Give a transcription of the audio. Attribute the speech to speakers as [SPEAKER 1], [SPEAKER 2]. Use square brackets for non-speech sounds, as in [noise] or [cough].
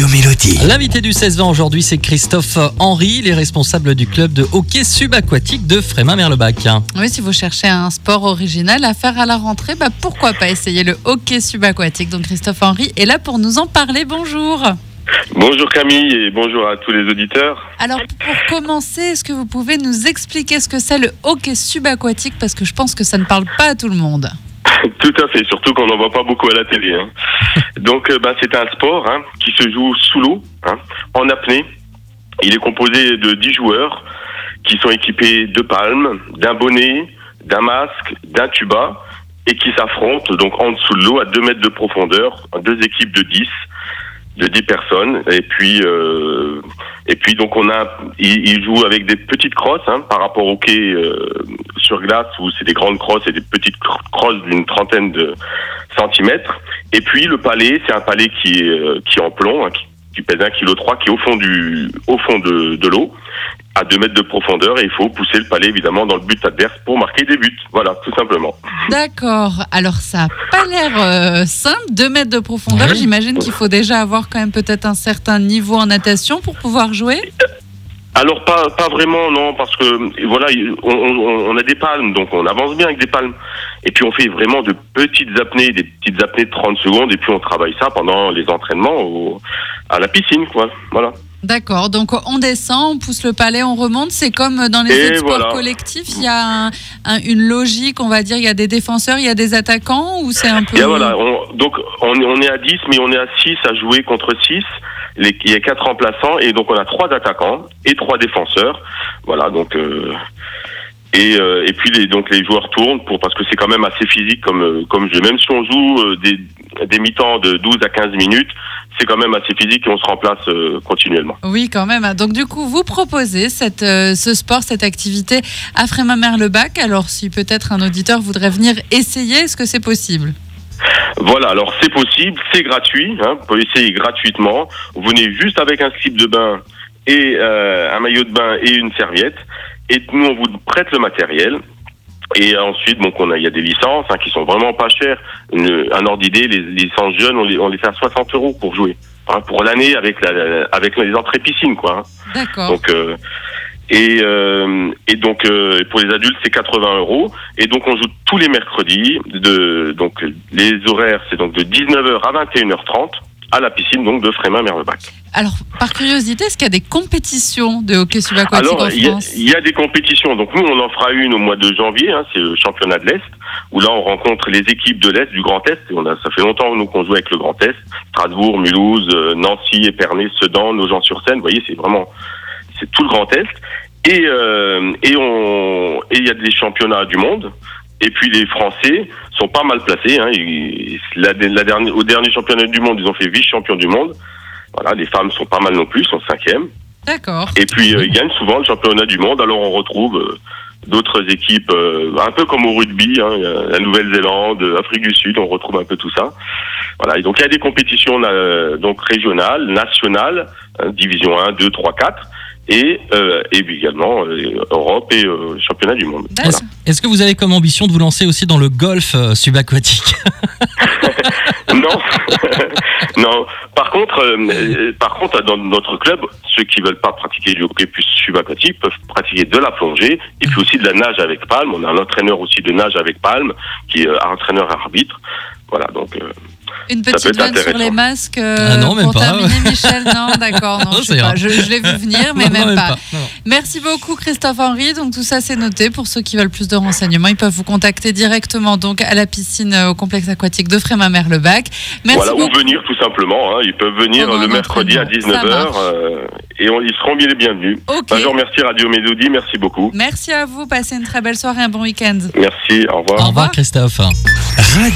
[SPEAKER 1] Radio Mélodie.
[SPEAKER 2] L'invité du 16-20 aujourd'hui, c'est Christophe Henry, les responsables du club de hockey subaquatique de Frémin-Merlebac.
[SPEAKER 3] Oui, si vous cherchez un sport original à faire à la rentrée, bah pourquoi pas essayer le hockey subaquatique. Donc Christophe Henry est là pour nous en parler. Bonjour.
[SPEAKER 4] Bonjour Camille et bonjour à tous les auditeurs.
[SPEAKER 3] Alors pour commencer, est-ce que vous pouvez nous expliquer ce que c'est le hockey subaquatique? Parce que je pense que ça ne parle pas à tout le monde. [laughs]
[SPEAKER 4] Tout à fait, surtout qu'on n'en voit pas beaucoup à la télé. hein. [laughs] Donc, euh, bah, c'est un sport hein, qui se joue sous l'eau, hein, en apnée. Il est composé de 10 joueurs qui sont équipés de palmes, d'un bonnet, d'un masque, d'un tuba et qui s'affrontent donc en dessous de l'eau à 2 mètres de profondeur, deux équipes de 10 de 10 personnes. Et puis euh, et puis donc on a ils, ils jouent avec des petites crosses hein, par rapport au quai euh, sur glace où c'est des grandes crosses et des petites cr- crosses d'une trentaine de centimètres. Et puis le palais c'est un palais qui est euh, qui est en plomb hein, qui, qui pèse 1 kg 3 qui est au fond du au fond de, de l'eau à 2 mètres de profondeur et il faut pousser le palais évidemment dans le but adverse pour marquer des buts voilà tout simplement
[SPEAKER 3] D'accord. Alors ça n'a pas l'air euh, simple. 2 mètres de profondeur,
[SPEAKER 2] Ouais.
[SPEAKER 3] j'imagine qu'il faut déjà avoir quand même peut-être un certain niveau en natation pour pouvoir jouer.
[SPEAKER 4] Alors pas pas vraiment non parce que voilà on, on, on a des palmes donc on avance bien avec des palmes et puis on fait vraiment de petites apnées des petites apnées de 30 secondes et puis on travaille ça pendant les entraînements au, à la piscine quoi. Voilà.
[SPEAKER 3] D'accord, donc on descend, on pousse le palais, on remonte. C'est comme dans les
[SPEAKER 4] Et
[SPEAKER 3] sports
[SPEAKER 4] voilà.
[SPEAKER 3] collectifs, il y a un- un- une logique, on va dire, il y a des défenseurs, il y a des attaquants, ou c'est un peu...
[SPEAKER 4] et voilà on- donc on, est- on est à 10 mais on est à 6 à jouer contre 6 les, il y a quatre remplaçants et donc on a trois attaquants et trois défenseurs. Voilà donc euh, et, euh, et puis les, donc les joueurs tournent pour parce que c'est quand même assez physique comme euh, comme jeu même si on joue euh, des, des mi-temps de 12 à 15 minutes c'est quand même assez physique et on se remplace euh, continuellement
[SPEAKER 3] Oui, quand même. Donc du coup, vous proposez cette, euh, ce sport, cette activité à Frémin-Merlebac. Alors si peut-être un auditeur voudrait venir essayer, est-ce que c'est possible?
[SPEAKER 4] Voilà, alors c'est possible, c'est gratuit, hein, vous pouvez essayer gratuitement. Vous venez juste avec un slip de bain et euh, un maillot de bain et une serviette. Et nous, on vous prête le matériel. Et ensuite, donc, on a, il y a des licences hein, qui sont vraiment pas chères. Une- un ordre d'idée, les licences jeunes, on les, on les fait à 60 euros pour jouer. Hein, pour l'année avec, la, la- avec les entrées piscine, quoi. hein.
[SPEAKER 3] D'accord.
[SPEAKER 4] Donc, euh, et, euh, et donc euh, pour les adultes c'est 80 euros. Et donc on joue tous les mercredis. De, donc les horaires c'est donc de 19h à 21h30 à la piscine donc de Frémin-Merlebac.
[SPEAKER 3] Alors, par curiosité, est-ce qu'il y a des compétitions de hockey subaquatique
[SPEAKER 4] Alors
[SPEAKER 3] en France
[SPEAKER 4] il y a des compétitions. Donc nous on en fera une au mois de janvier. Hein, c'est le championnat de l'Est où là on rencontre les équipes de l'Est du Grand Est. Et on a, ça fait longtemps nous qu'on joue avec le Grand Est. Strasbourg, Mulhouse, euh, Nancy, Épernay, Sedan, Nogent-sur-Seine. Vous voyez c'est vraiment c'est tout le Grand Est. Et euh, et on et il y a des championnats du monde. Et puis les Français sont pas mal placés. Hein. Ils- la, la dernière, au dernier championnat du monde, ils ont fait vice-champion du monde. Voilà, les femmes sont pas mal non plus, sont cinquième.
[SPEAKER 3] D'accord.
[SPEAKER 4] Et puis euh, ils gagnent souvent le championnat du monde. Alors on retrouve euh, d'autres équipes, euh, un peu comme au rugby, hein, la Nouvelle-Zélande, Afrique du Sud, on retrouve un peu tout ça. Voilà. Et donc il y a des compétitions donc régionales, nationales, hein, division 1, 2, 3, 4. Et, euh, et également euh, Europe et euh, championnat du monde. Voilà.
[SPEAKER 2] Est-ce que vous avez comme ambition de vous lancer aussi dans le golf euh, subaquatique? [laughs]
[SPEAKER 4] Non, [laughs] non. Par contre, euh, euh, par contre, dans notre club, ceux qui veulent pas pratiquer du hockey plus subaquatique peuvent pratiquer de la plongée et puis aussi de la nage avec palme. On a un entraîneur aussi de nage avec palme qui est euh, entraîneur arbitre. Voilà, donc euh,
[SPEAKER 3] Une petite vanne sur les masques euh,
[SPEAKER 2] Ah non, même
[SPEAKER 3] pour
[SPEAKER 2] pas.
[SPEAKER 3] terminer, [laughs] Michel. Non, d'accord. Non,
[SPEAKER 2] Non,
[SPEAKER 3] je, pas. je, je l'ai vu venir, mais
[SPEAKER 2] Non,
[SPEAKER 3] même,
[SPEAKER 2] même
[SPEAKER 3] pas. Merci beaucoup, Christophe Henry. Donc, tout ça, c'est noté. Pour ceux qui veulent plus de renseignements, ils peuvent vous contacter directement donc, à la piscine euh, au complexe aquatique de Frémin-Merlebac. Merci
[SPEAKER 4] voilà,
[SPEAKER 3] beaucoup.
[SPEAKER 4] ou venir tout simplement. hein. Ils peuvent venir
[SPEAKER 3] Pendant
[SPEAKER 4] le mercredi à
[SPEAKER 3] entraînement. Ça
[SPEAKER 4] 19h
[SPEAKER 3] marche.
[SPEAKER 4] euh, et on, ils seront bien les bienvenus.
[SPEAKER 3] Ok.
[SPEAKER 4] Je remercie Radio Mélodie, merci beaucoup.
[SPEAKER 3] Merci à vous. Passez une très belle soirée, un bon week-end.
[SPEAKER 4] Merci, au revoir.
[SPEAKER 2] Au revoir Christophe.